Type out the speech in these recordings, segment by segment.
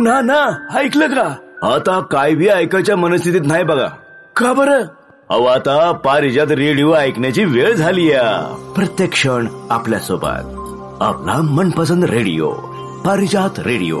हो ना ना ऐकलं का? आता काय बी ऐकायच्या मनस्थितीत नाही बघा. का बरं? अहो आता पारिजात रेडिओ ऐकण्याची वेळ झाली प्रत्येक क्षण आपल्यासोबत आपला मनपसंद रेडिओ पारिजात रेडिओ.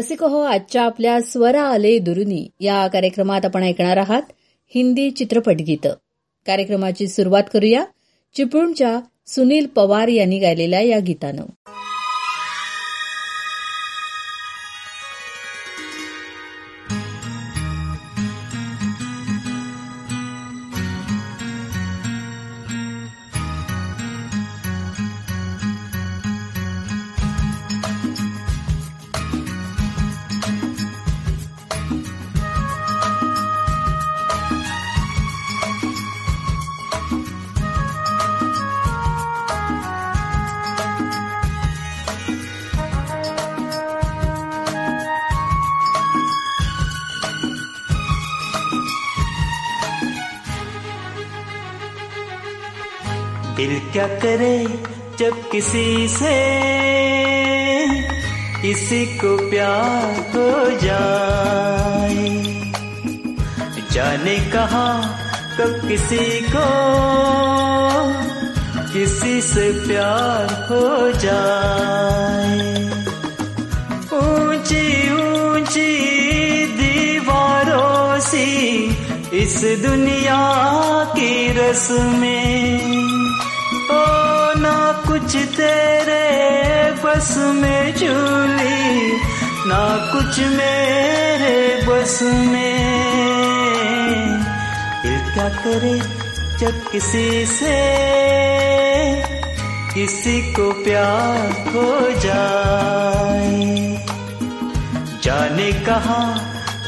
रसिक हो आजच्या आपल्या स्वरा आले दुरुनी. या कार्यक्रमात आपण ऐकणार आहात हिंदी चित्रपट गीतं. कार्यक्रमाची सुरुवात करूया चिपळूणच्या सुनील पवार यांनी गायलेल्या या गीतानं. क्या करे जब किसी से किसी को प्यार हो जाए? जाने कहा कब किसी को किसी से प्यार हो जाए? ऊँची ऊँची दीवारों सी इस दुनिया की रस्में बस में झूली, ना कुछ मेरे बस में। दिल क्या करे जब किसी से किसी को प्यार हो जाए? जाने कहा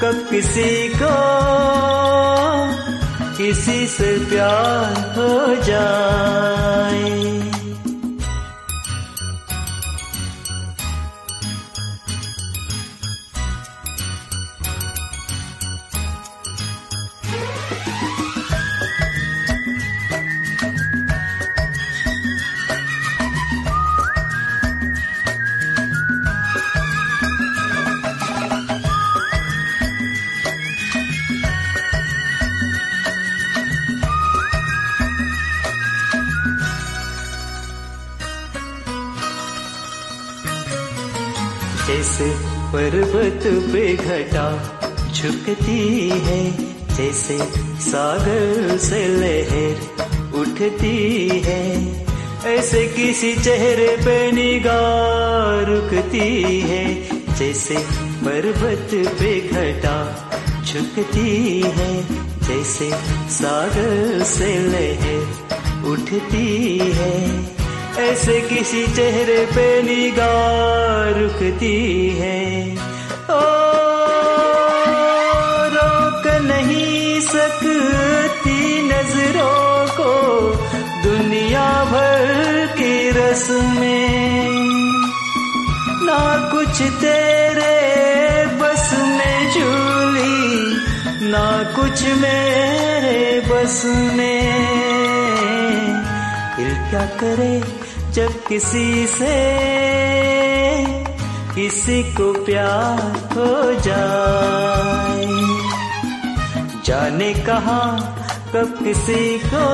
कब किसी को किसी से प्यार हो जाए? जैसे पर्वत पे घटा झुकती है, जैसे सागर से लहर उठती है, ऐसे किसी चेहरे पे निगाह रुकती है, जैसे पर्वत पे घटा झुकती है, जैसे सागर से लहर उठती है। ऐसे किसी चेहरे पे निगाह रुकती है। ओ, रोक नहीं सकती नज़रों को दुनिया भर की रस्में। ना कुछ तेरे बस में झूली, ना कुछ मेरे बस में। क्या करे? जब किसी से, किसी को प्यार हो जाए। जाने कहा कब किसी को,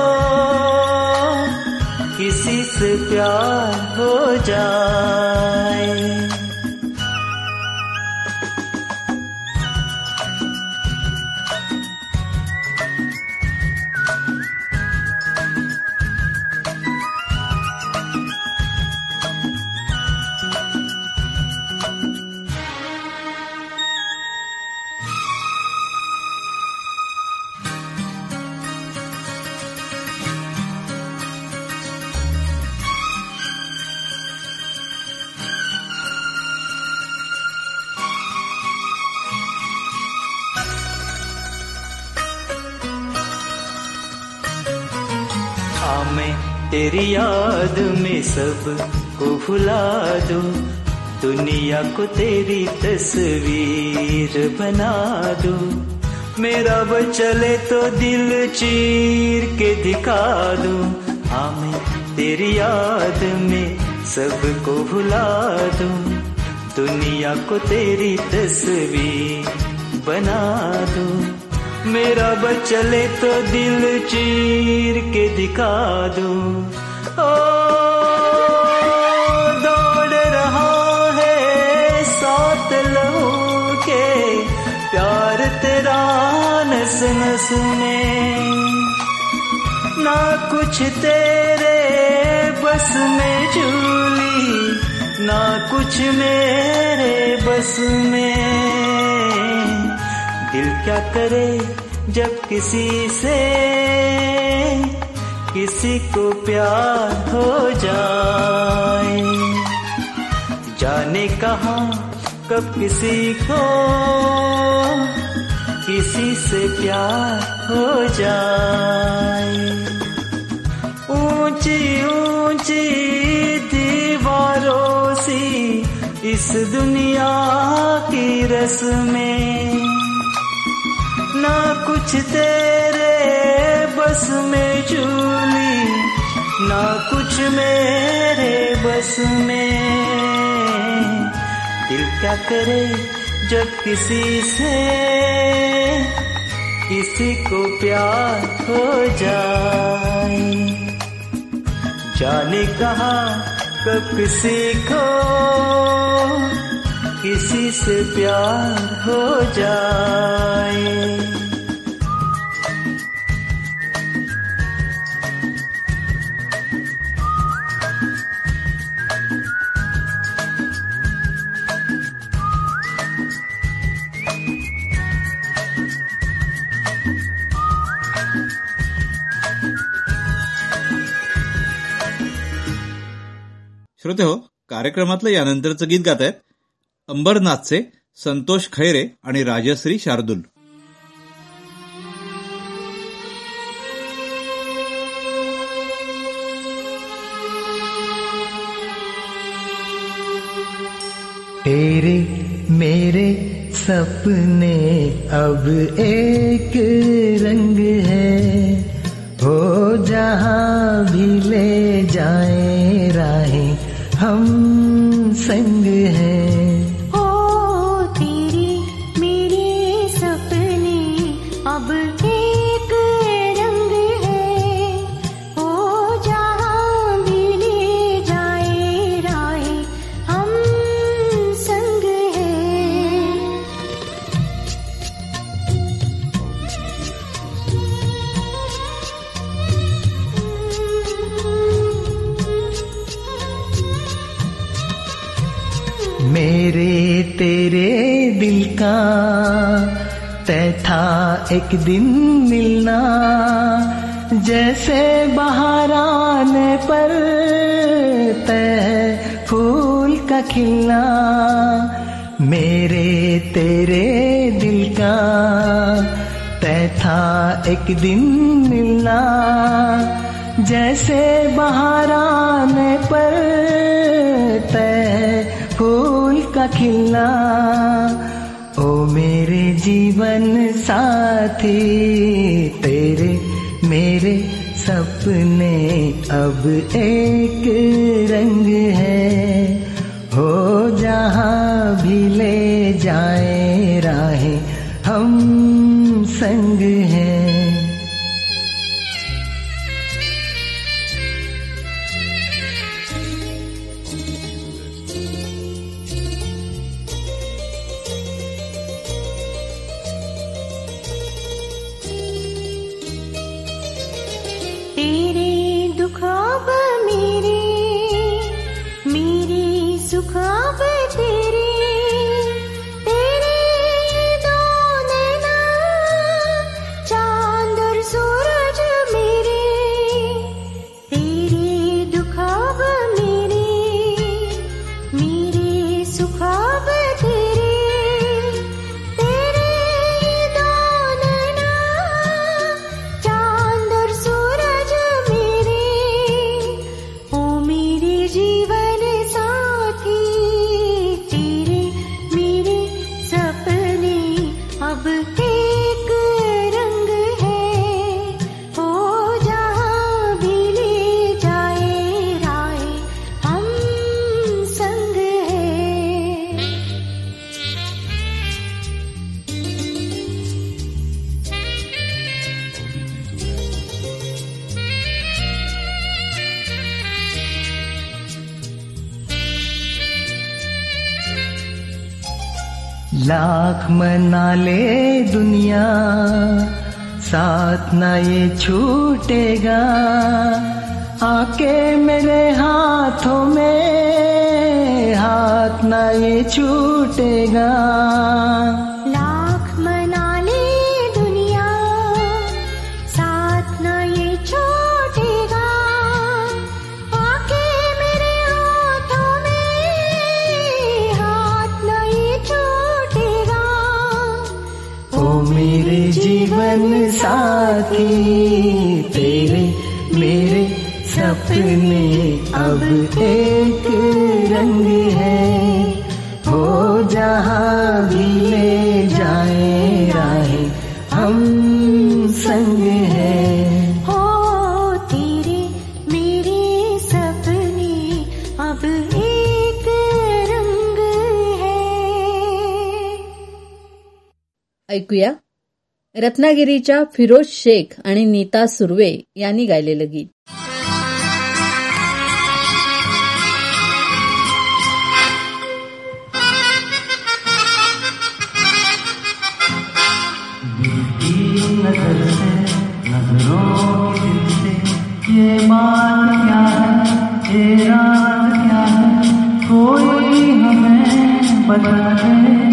किसी से प्यार हो जाए। सबको भुला दो। दुनिया को तेरी तस्वीर बना दो। मेरा बचले तो दिल चीर के दिखा दो। हाँ मैं तेरी याद में सबको भुला दो। दुनिया को तेरी तस्वीर बना दो। मेरा बचले तो दिल चीर के दिखा दो। ओ में ना कुछ तेरे बस में झूली, ना कुछ मेरे बस में। दिल क्या करे जब किसी से, किसी को प्यार हो जाए। जाने कहा कब किसी को किसी से प्यार हो जाए। ऊँची ऊँची दीवारों सी इस दुनिया की रस्में। ना कुछ तेरे बस में झूली ना कुछ मेरे बस में। दिल क्या करे जब किसी से किसी को प्यार हो जाए, जाने कहा कब किसी को किसी से प्यार हो जाए। श्रोते हो कार्यक्रमातलं यानंतरचं गीत गात आहेत अंबरनाथचे संतोष खैरे आणि राजश्री शार्दूल. तेरे मेरे सपने अब एक रंग है। हो जहाँ भी ले जाए राहें हम संग हैं। तय था एक दिन मिलना, जैसे बाहर आने पर तय फूल का खिलना, मेरे तेरे दिल का तय था एक दिन मिलना, जैसे बाहर आने पर तय फूल का खिलना। ओ मेरे जीवन साथी, तेरे, मेरे सपने अब एक रंग है। हो जहाँ भी ले जाए तेरे दुखाब मेरे मेरे सुखाब ऐकूया. रत्नागिरीच्या फिरोज शेख आणि नीता सुर्वे यांनी गायलेलं गीत. क्या है? कोई हमें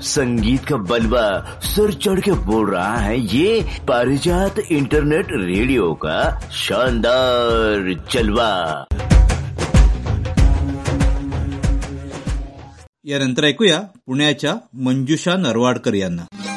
संगीत का बलवा सर चढ़ के बोल रहा है। ये पारिजात इंटरनेट रेडियो का शानदार जलवा। यानंतर ऐकूया पुण्याच्या मंजुषा नरवाडकर यांना.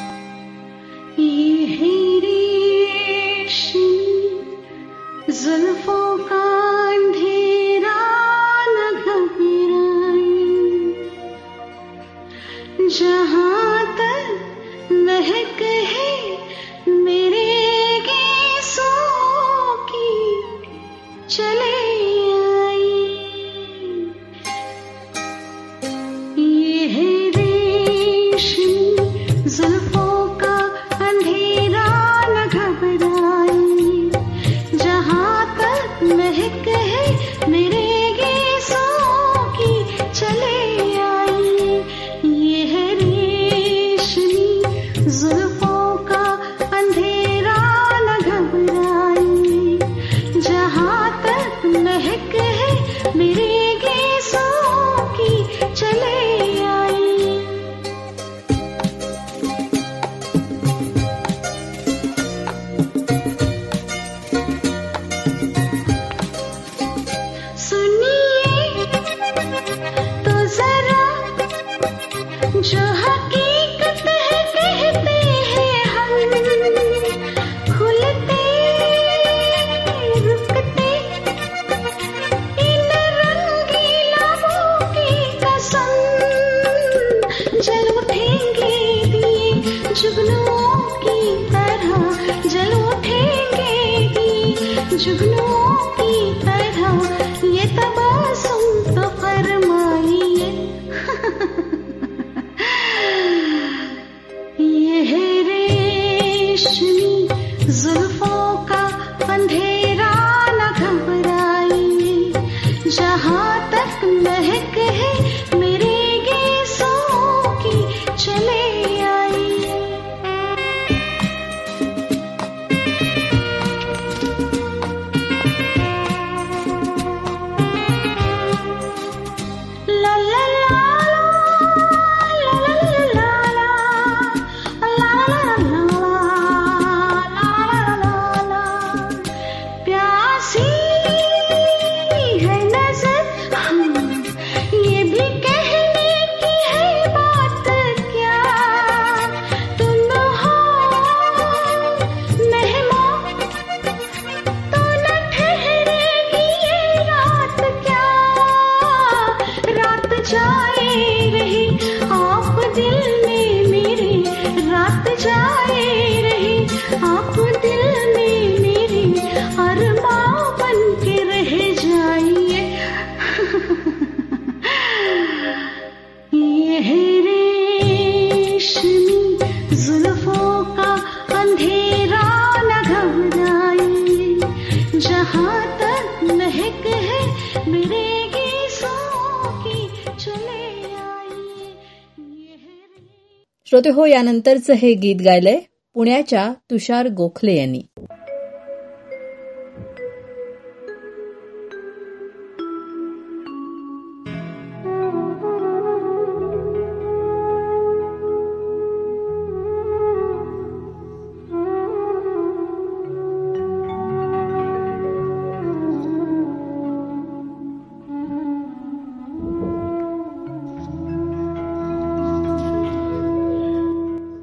श्रोते हो यानंतरचं हे गीत गायलंय पुण्याच्या तुषार गोखले यांनी.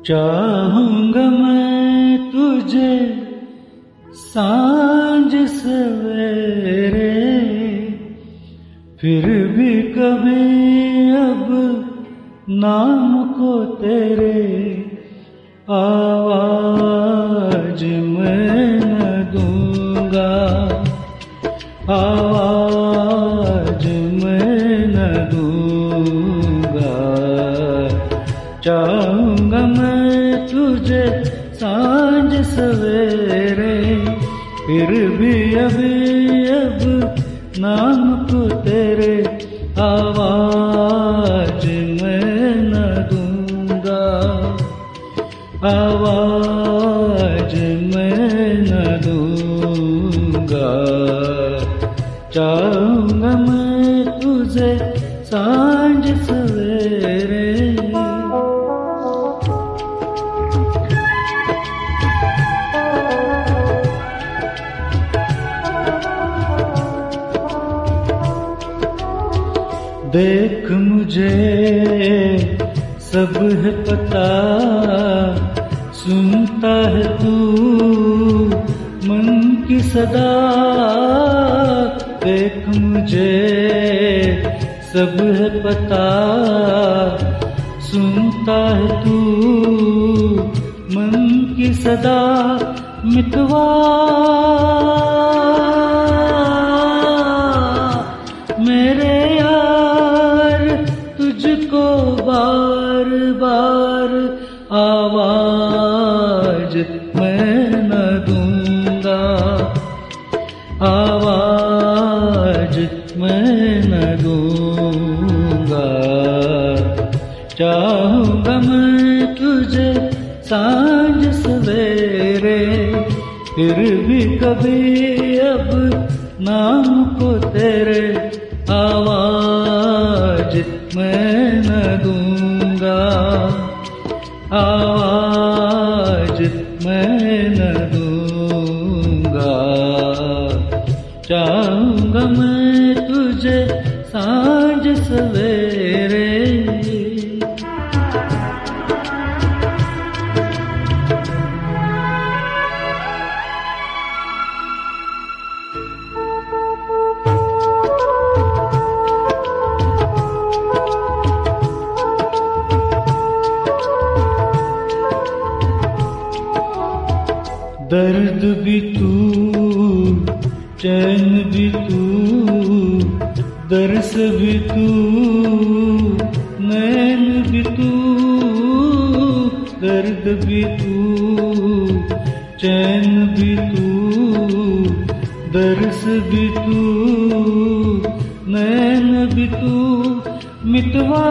चाहूँगा मैं तुझे साँझ सवेरे। फिर भी कभी अब नाम को तेरे आवाज़ सवेरे फिर भी अभी अब नाम को तेरे आवाज़ मैं न दूँगा। आवाज़ देख मुझे, सब है पता। सुनता है तू, मन की सदा। देख मुझे, सब है पता। सुनता है तू, मन की सदा मितवा चाहूँगा मैं तुझे साँझ सवेरे, फिर भी कभी अब नाम को तेरे आवाज़ मैं न दूँगा। आवाज़ मैं न दूँगा। चाहूँगा मैं तुझे साँझ सवेरे दर्स भी तू नैन भी तू दर्द भी तू चैन भी तू दर्स भी तू नैन भी तू मिटवा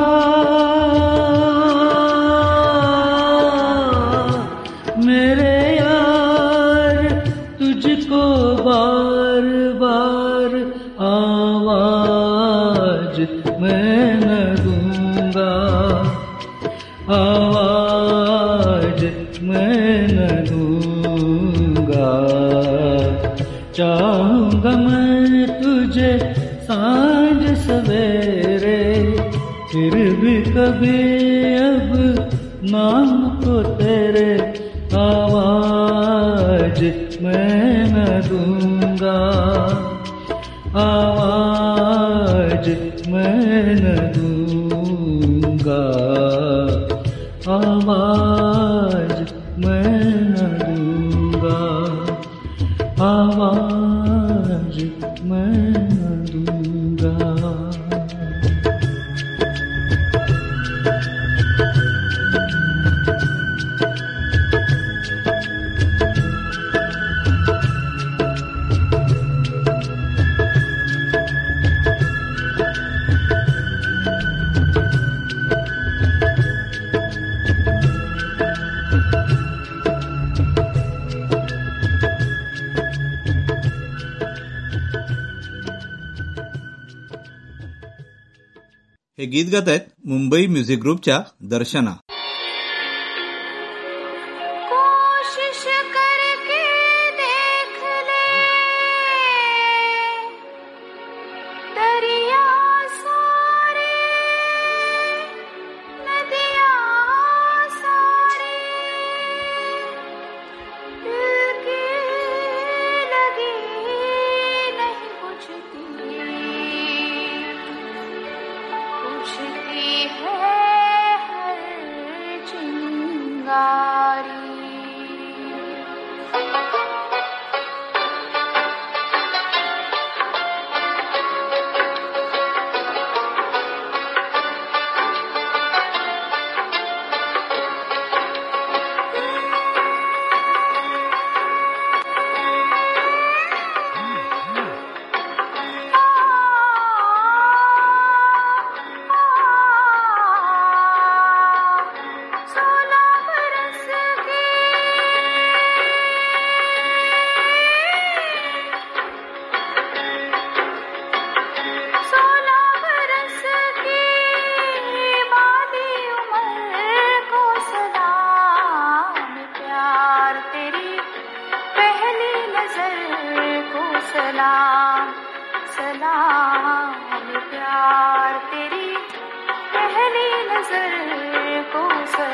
मैं गीत गात आहेत मुंबई म्युझिक ग्रुपच्या दर्शना.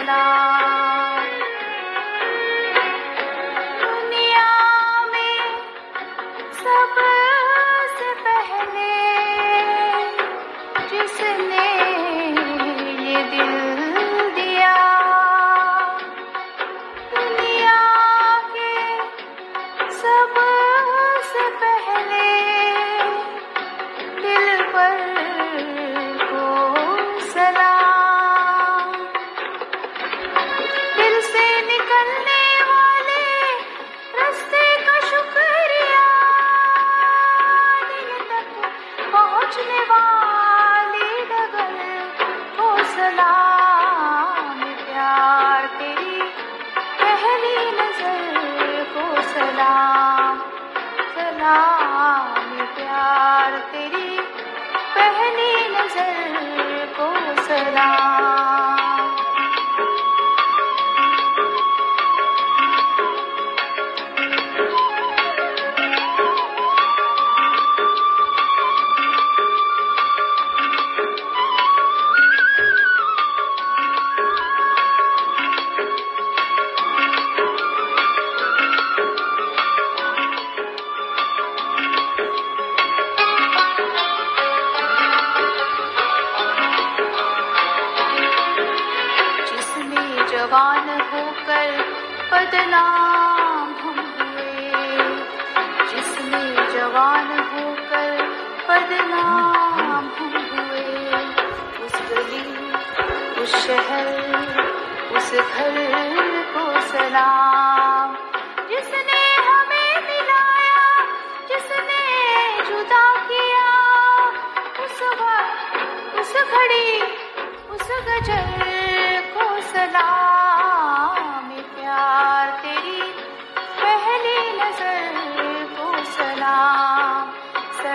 ना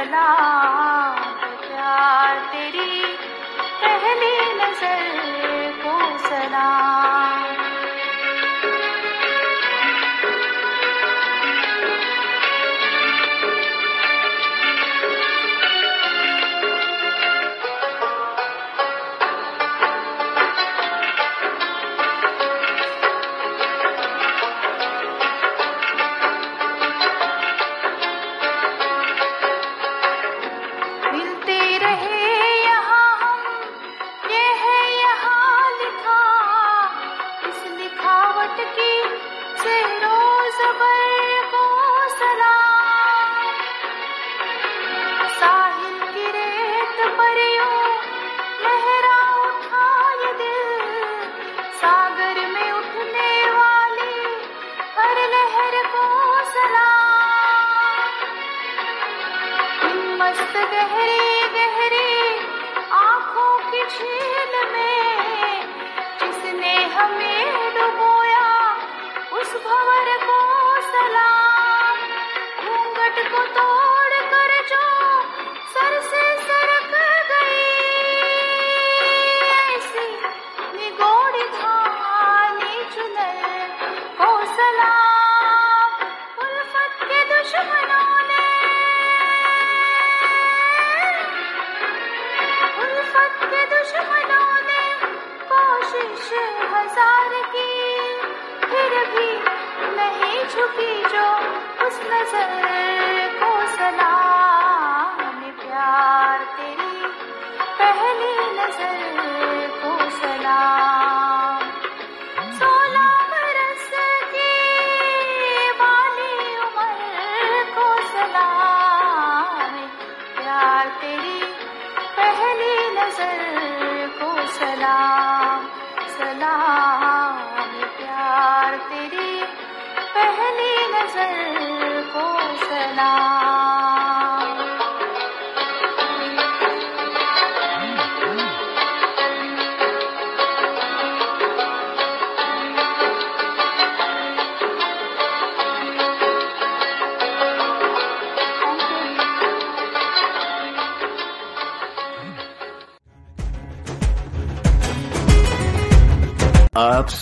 सलाम तेरी पहली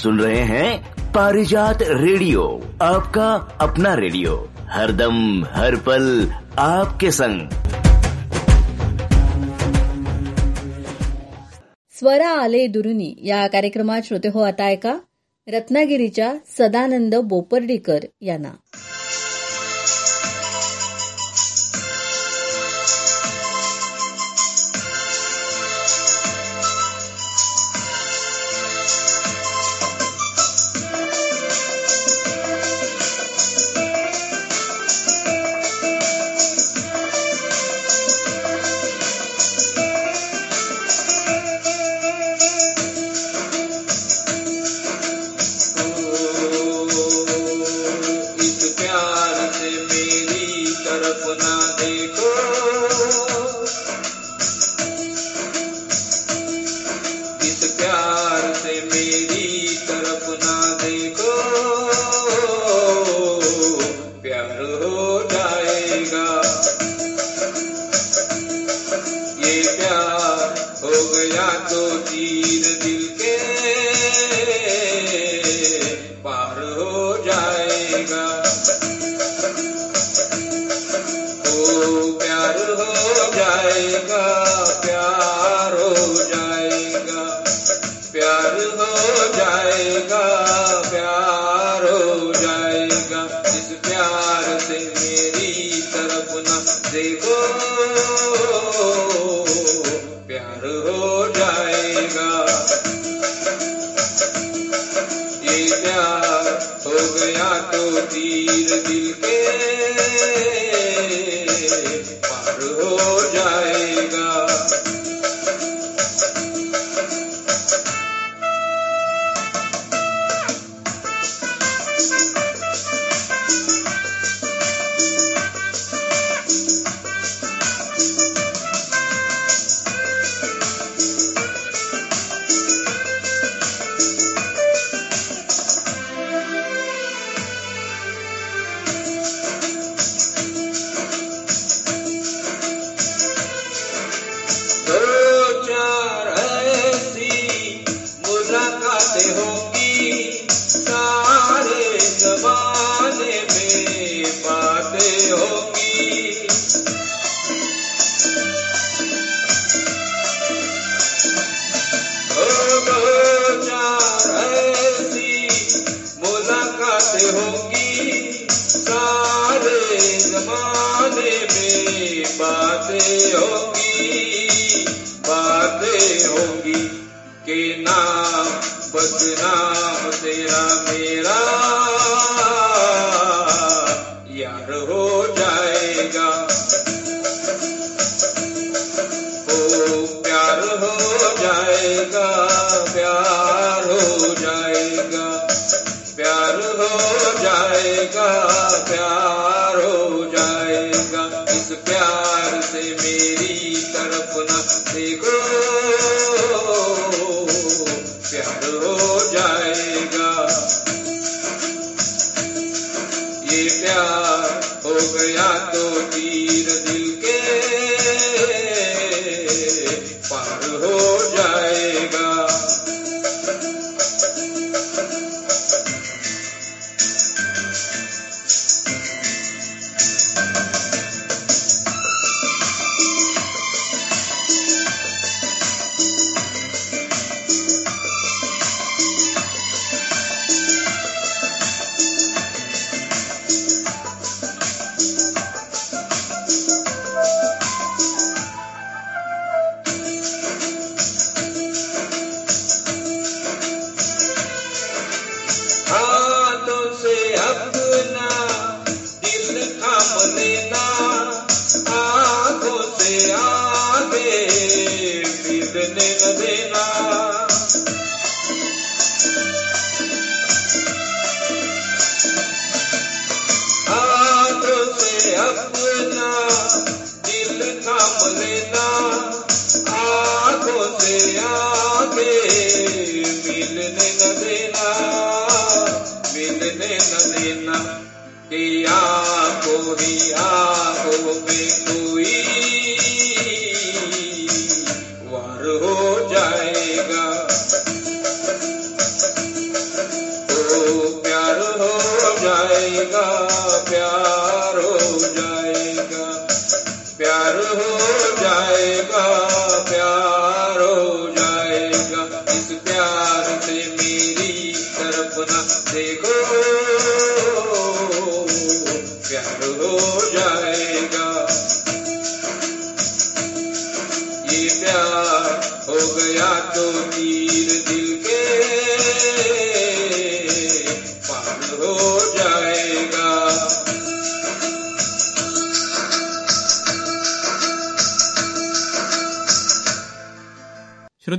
सुन रहे हैं पारिजात रेडियो, आपका अपना रेडियो। हरदम, हर पल, आपके संग। स्वरा आले दुरुनी या कार्यक्रमात श्रोते हो आता ऐका रत्नागिरीच्या सदानंद बोपर्डीकर यांना.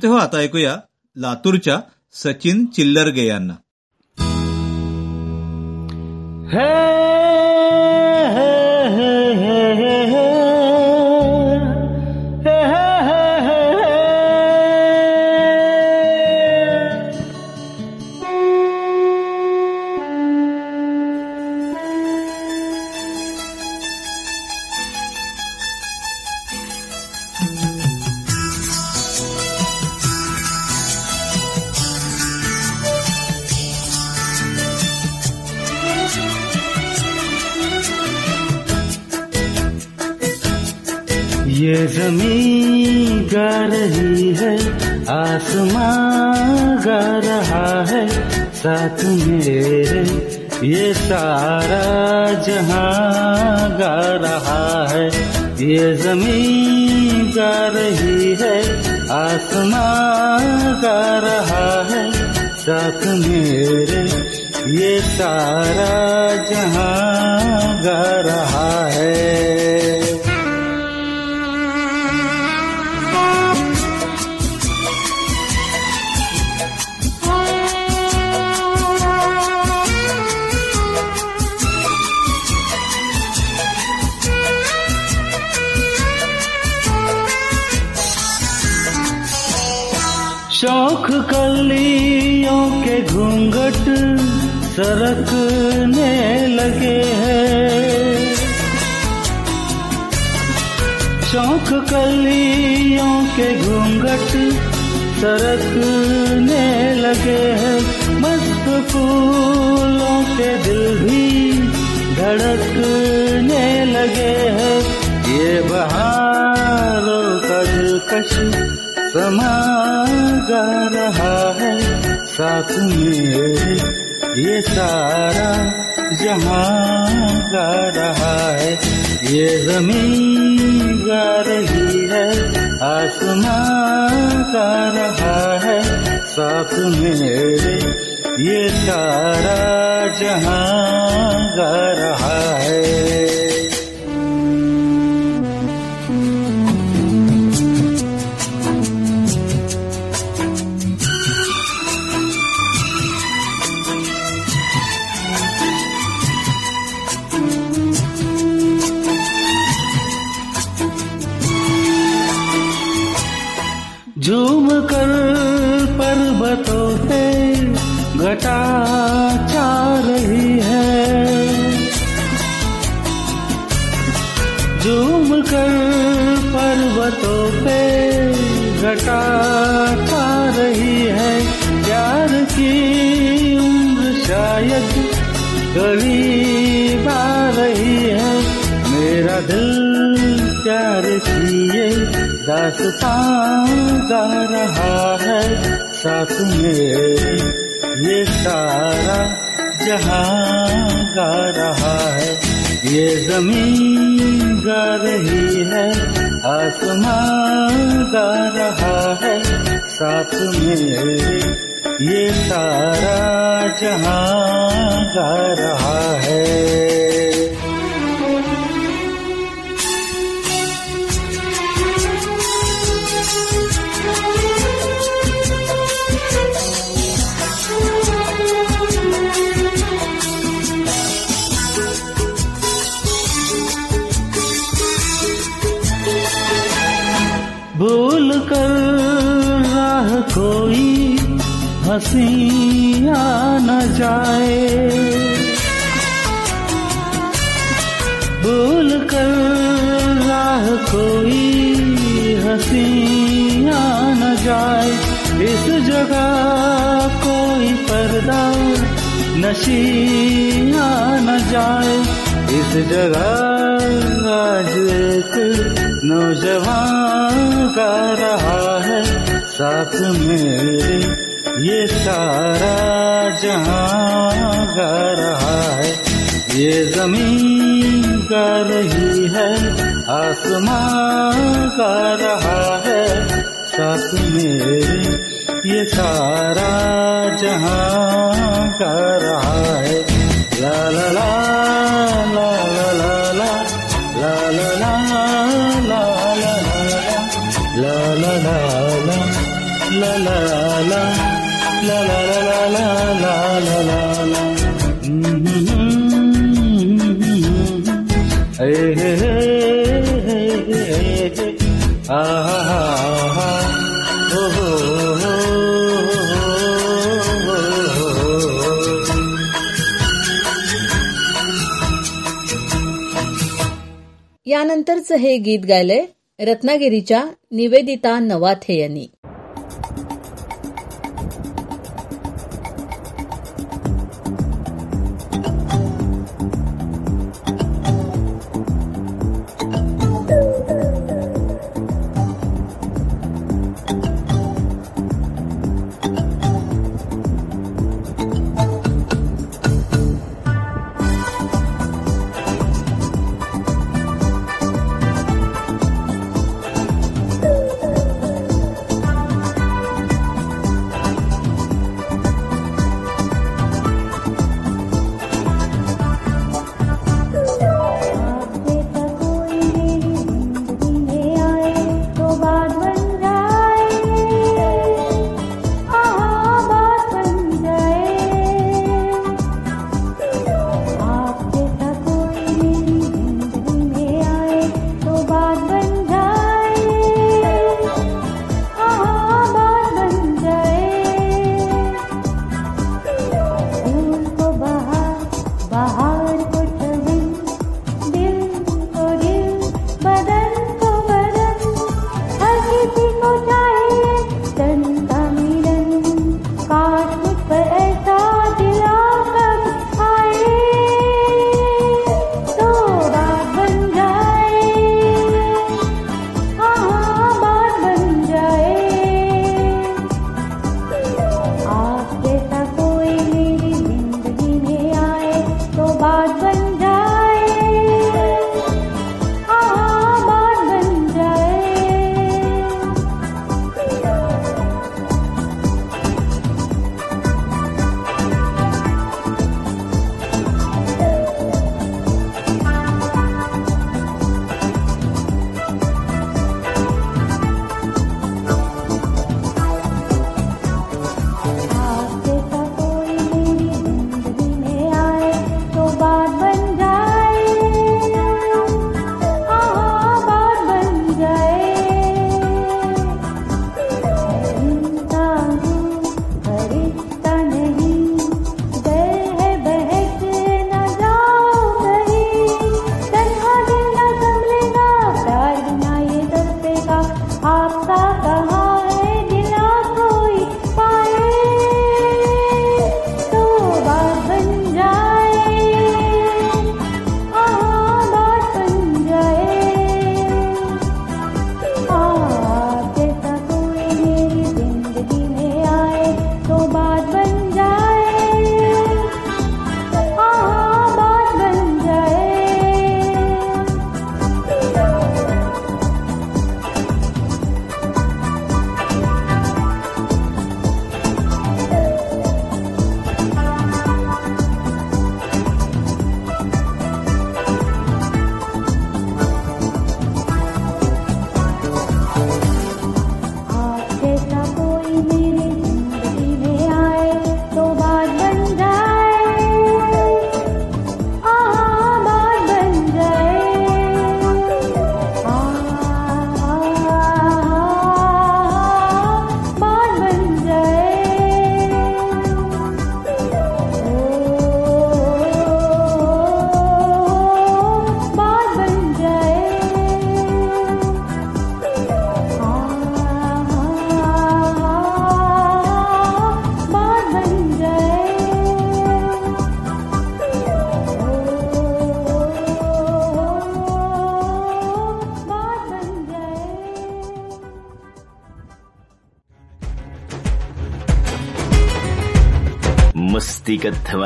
तर तेव्हा आता ऐकूया लातूरच्या सचिन चिल्लरगे यांना. सारा जहाँ गा रहा है, ये ज़मीन गा रही है, आसमान गा रहा है, साथ मेरे ये सारा जहाँ गलियों के घूंघट सरकने लगे हैं। मस्त फूलों के दिल भी धड़कने लगे हैं। ये बहारों का दिलकश समा जा रहा है। साथ में ये सारा जहाँ गा रहा है। ये ज़मीन गा रही है आसमान का रहा है, साथ मेरे ये सारा जहाँ गा साथ मेरे, ये सारा जहाँ गा रहा है, ये ज़मीन गा रही है, आसमां गा रहा है, साथ मेरे, ये सारा जहाँ गा रहा है ला ला ला ला ला ला ला। ला ला ला ला ला ला ला ला ला ला. ला हे हे हे हे आ हा हा हो हो हो यानंतरचं हे गीत गायलंय रत्नागिरीच्या निवेदिता नवाथे यांनी.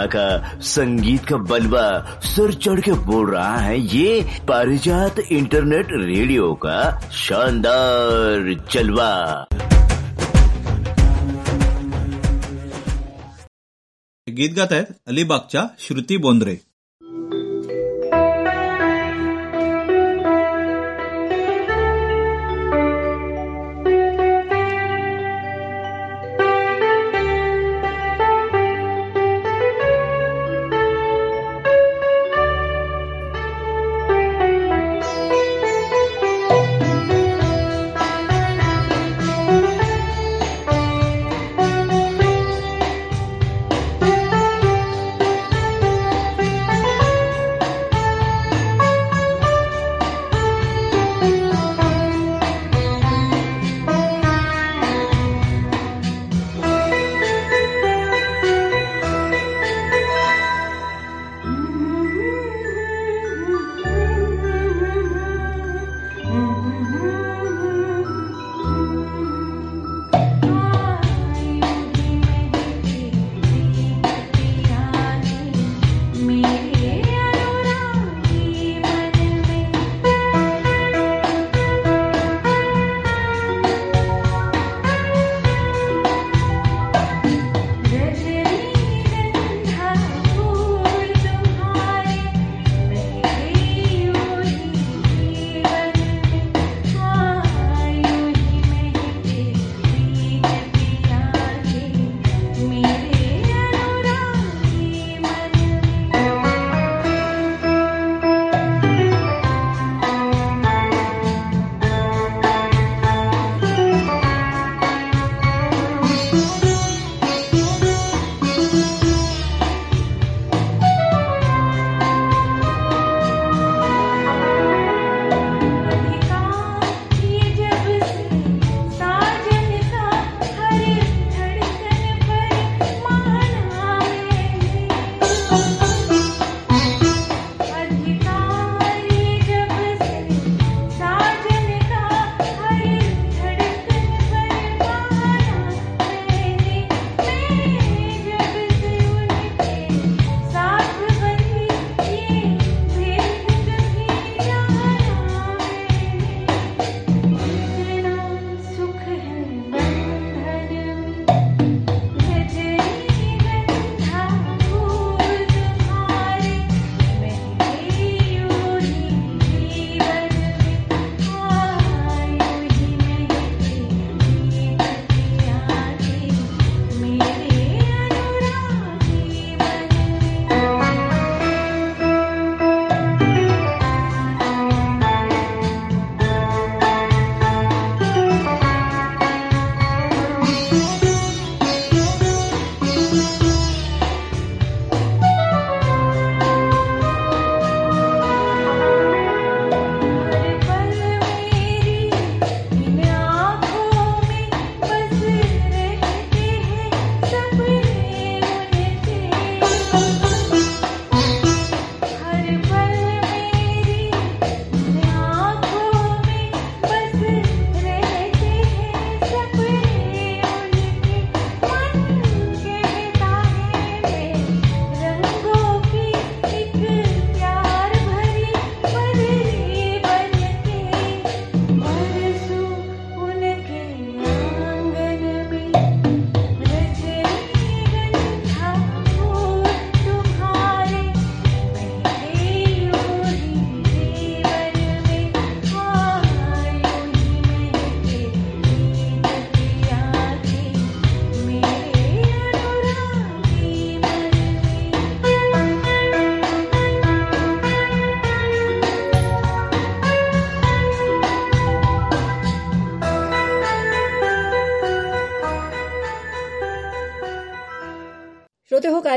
का संगीत का बलवा सर चढ़ के बोल रहा है, ये पारिजात इंटरनेट रेडियो का शानदार जलवा। गीत गात आहेत अलिबागच्या श्रुती बोंद्रे।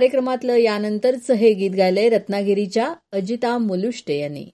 कार्यक्रमातलं यानंतरचं हे गीत गायलंय रत्नागिरीच्या अजिता मुलुष्टे यांनी.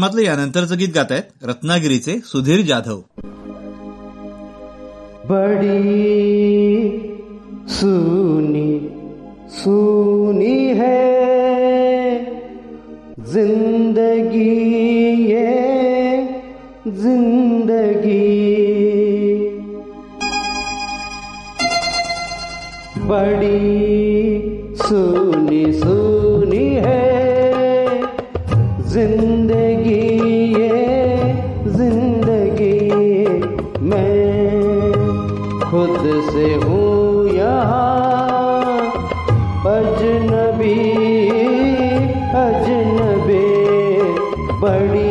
कार्यक्रमातलं यानंतरचं गीत गात आहेत रत्नागिरीचे सुधीर जाधव. बडी படி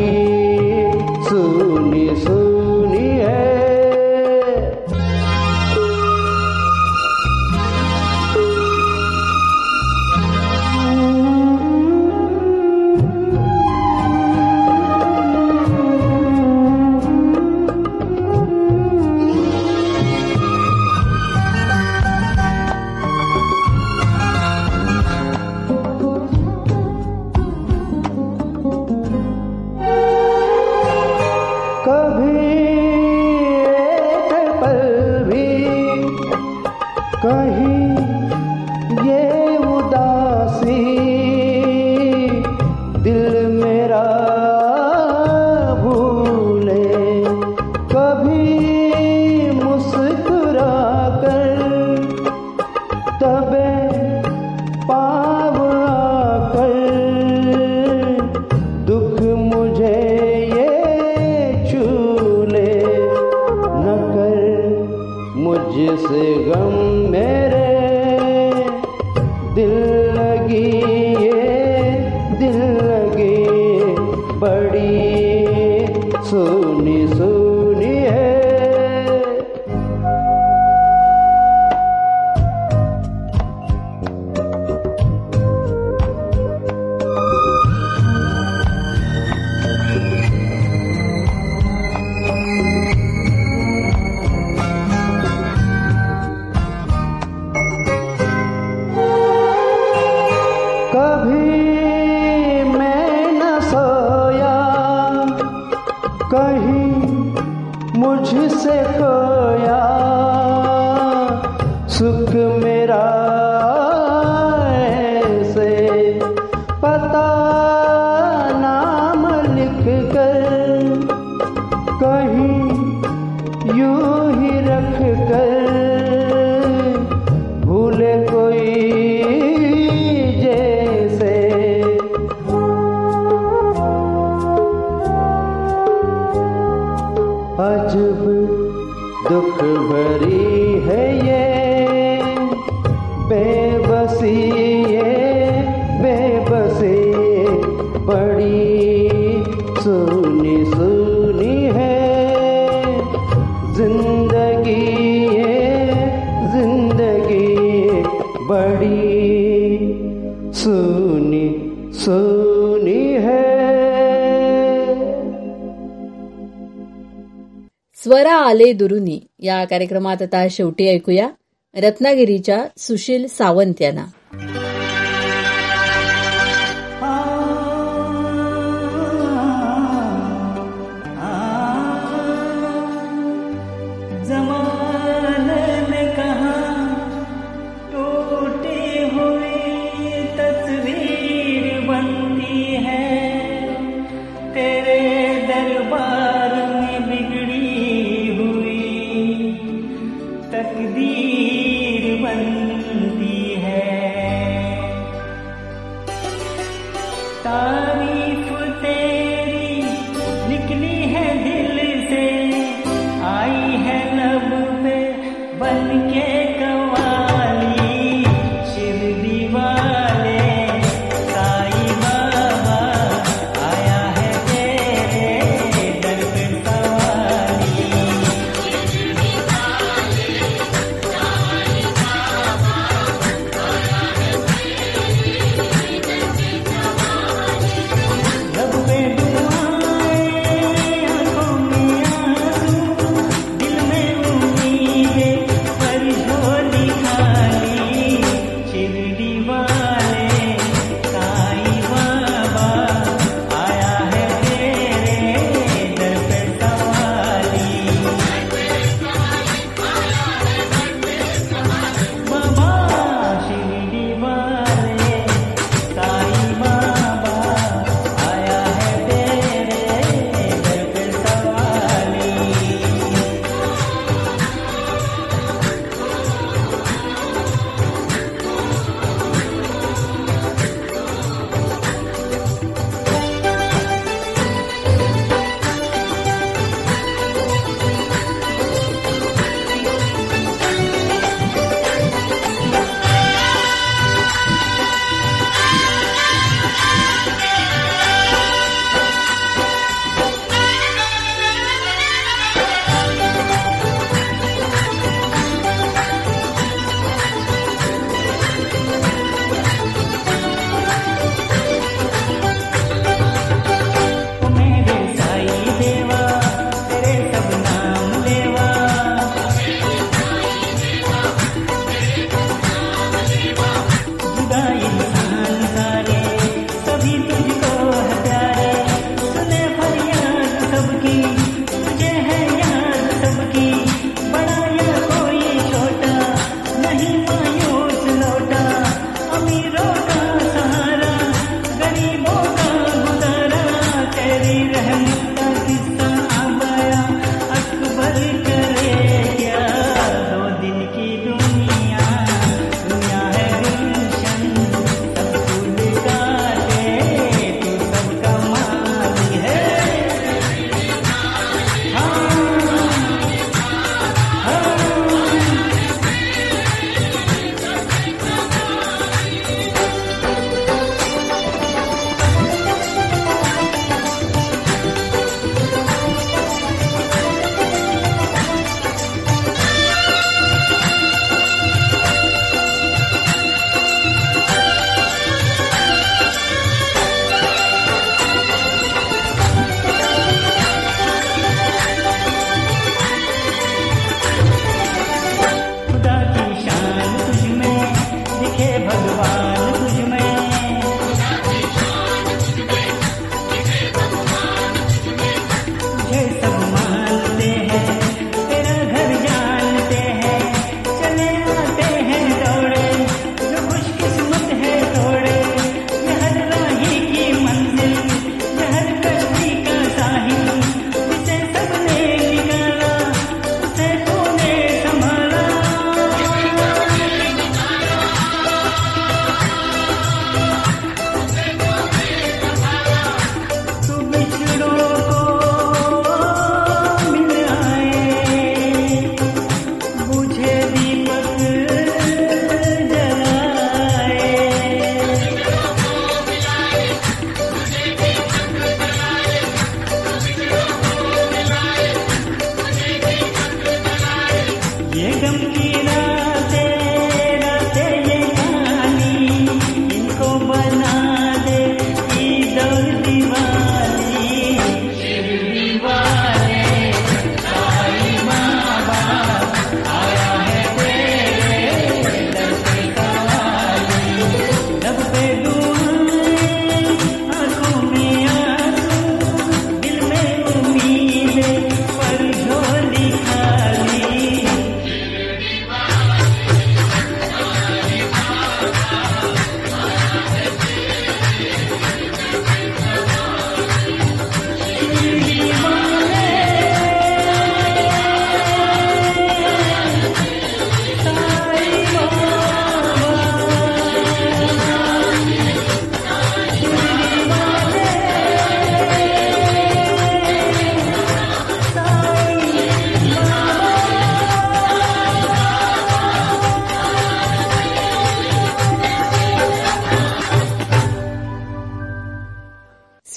आले दुरुनी. या कार्यक्रमात आता शेवटी ऐकूया रत्नागिरीच्या सुशील सावंत यांना.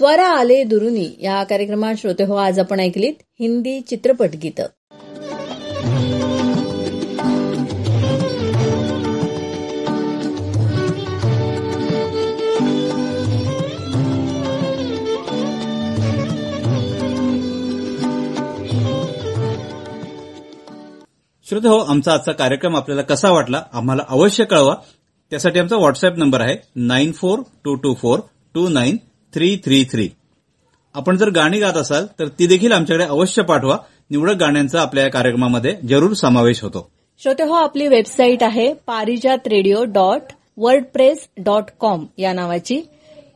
स्वरा आले दुरुनी या कार्यक्रमात श्रोते हो आज आपण ऐकलीत हिंदी चित्रपट गीतं. श्रोते हो आमचा आजचा कार्यक्रम आपल्याला कसा वाटला आम्हाला अवश्य कळवा. त्यासाठी आमचा व्हॉट्सअप नंबर आहे nine four two two four two nine three three three आपण जर गाणी गात असाल तर ती देखील आमच्याकडे अवश्य पाठवा. निवडक गाण्यांचा आपल्या या कार्यक्रमामध्ये जरूर समावेश होतो. श्रोते हो आपली वेबसाईट आहे Parijat radio dot WordPress dot com या नावाची.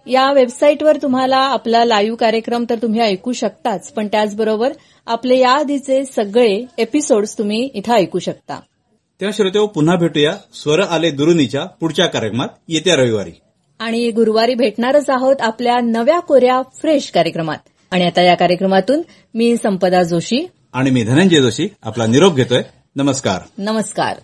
या वेबसाईटवर तुम्हाला आपला लाईव्ह कार्यक्रम तर तुम्ही ऐकू शकताच पण त्याचबरोबर आपले याआधीचे सगळे एपिसोड्स तुम्ही इथं ऐकू शकता. तेव्हा श्रोते हो पुन्हा भेटूया. स्वर आले दुरुनीच्या पुढच्या कार्यक्रमात. येत्या रविवारी. आणि गुरुवारी भेटणारच आहोत आपल्या नव्या कोऱ्या फ्रेश कार्यक्रमात. आणि आता या कार्यक्रमातून मी संपदा जोशी आणि मी धनंजय जोशी आपला निरोप घेतोय. नमस्कार. नमस्कार.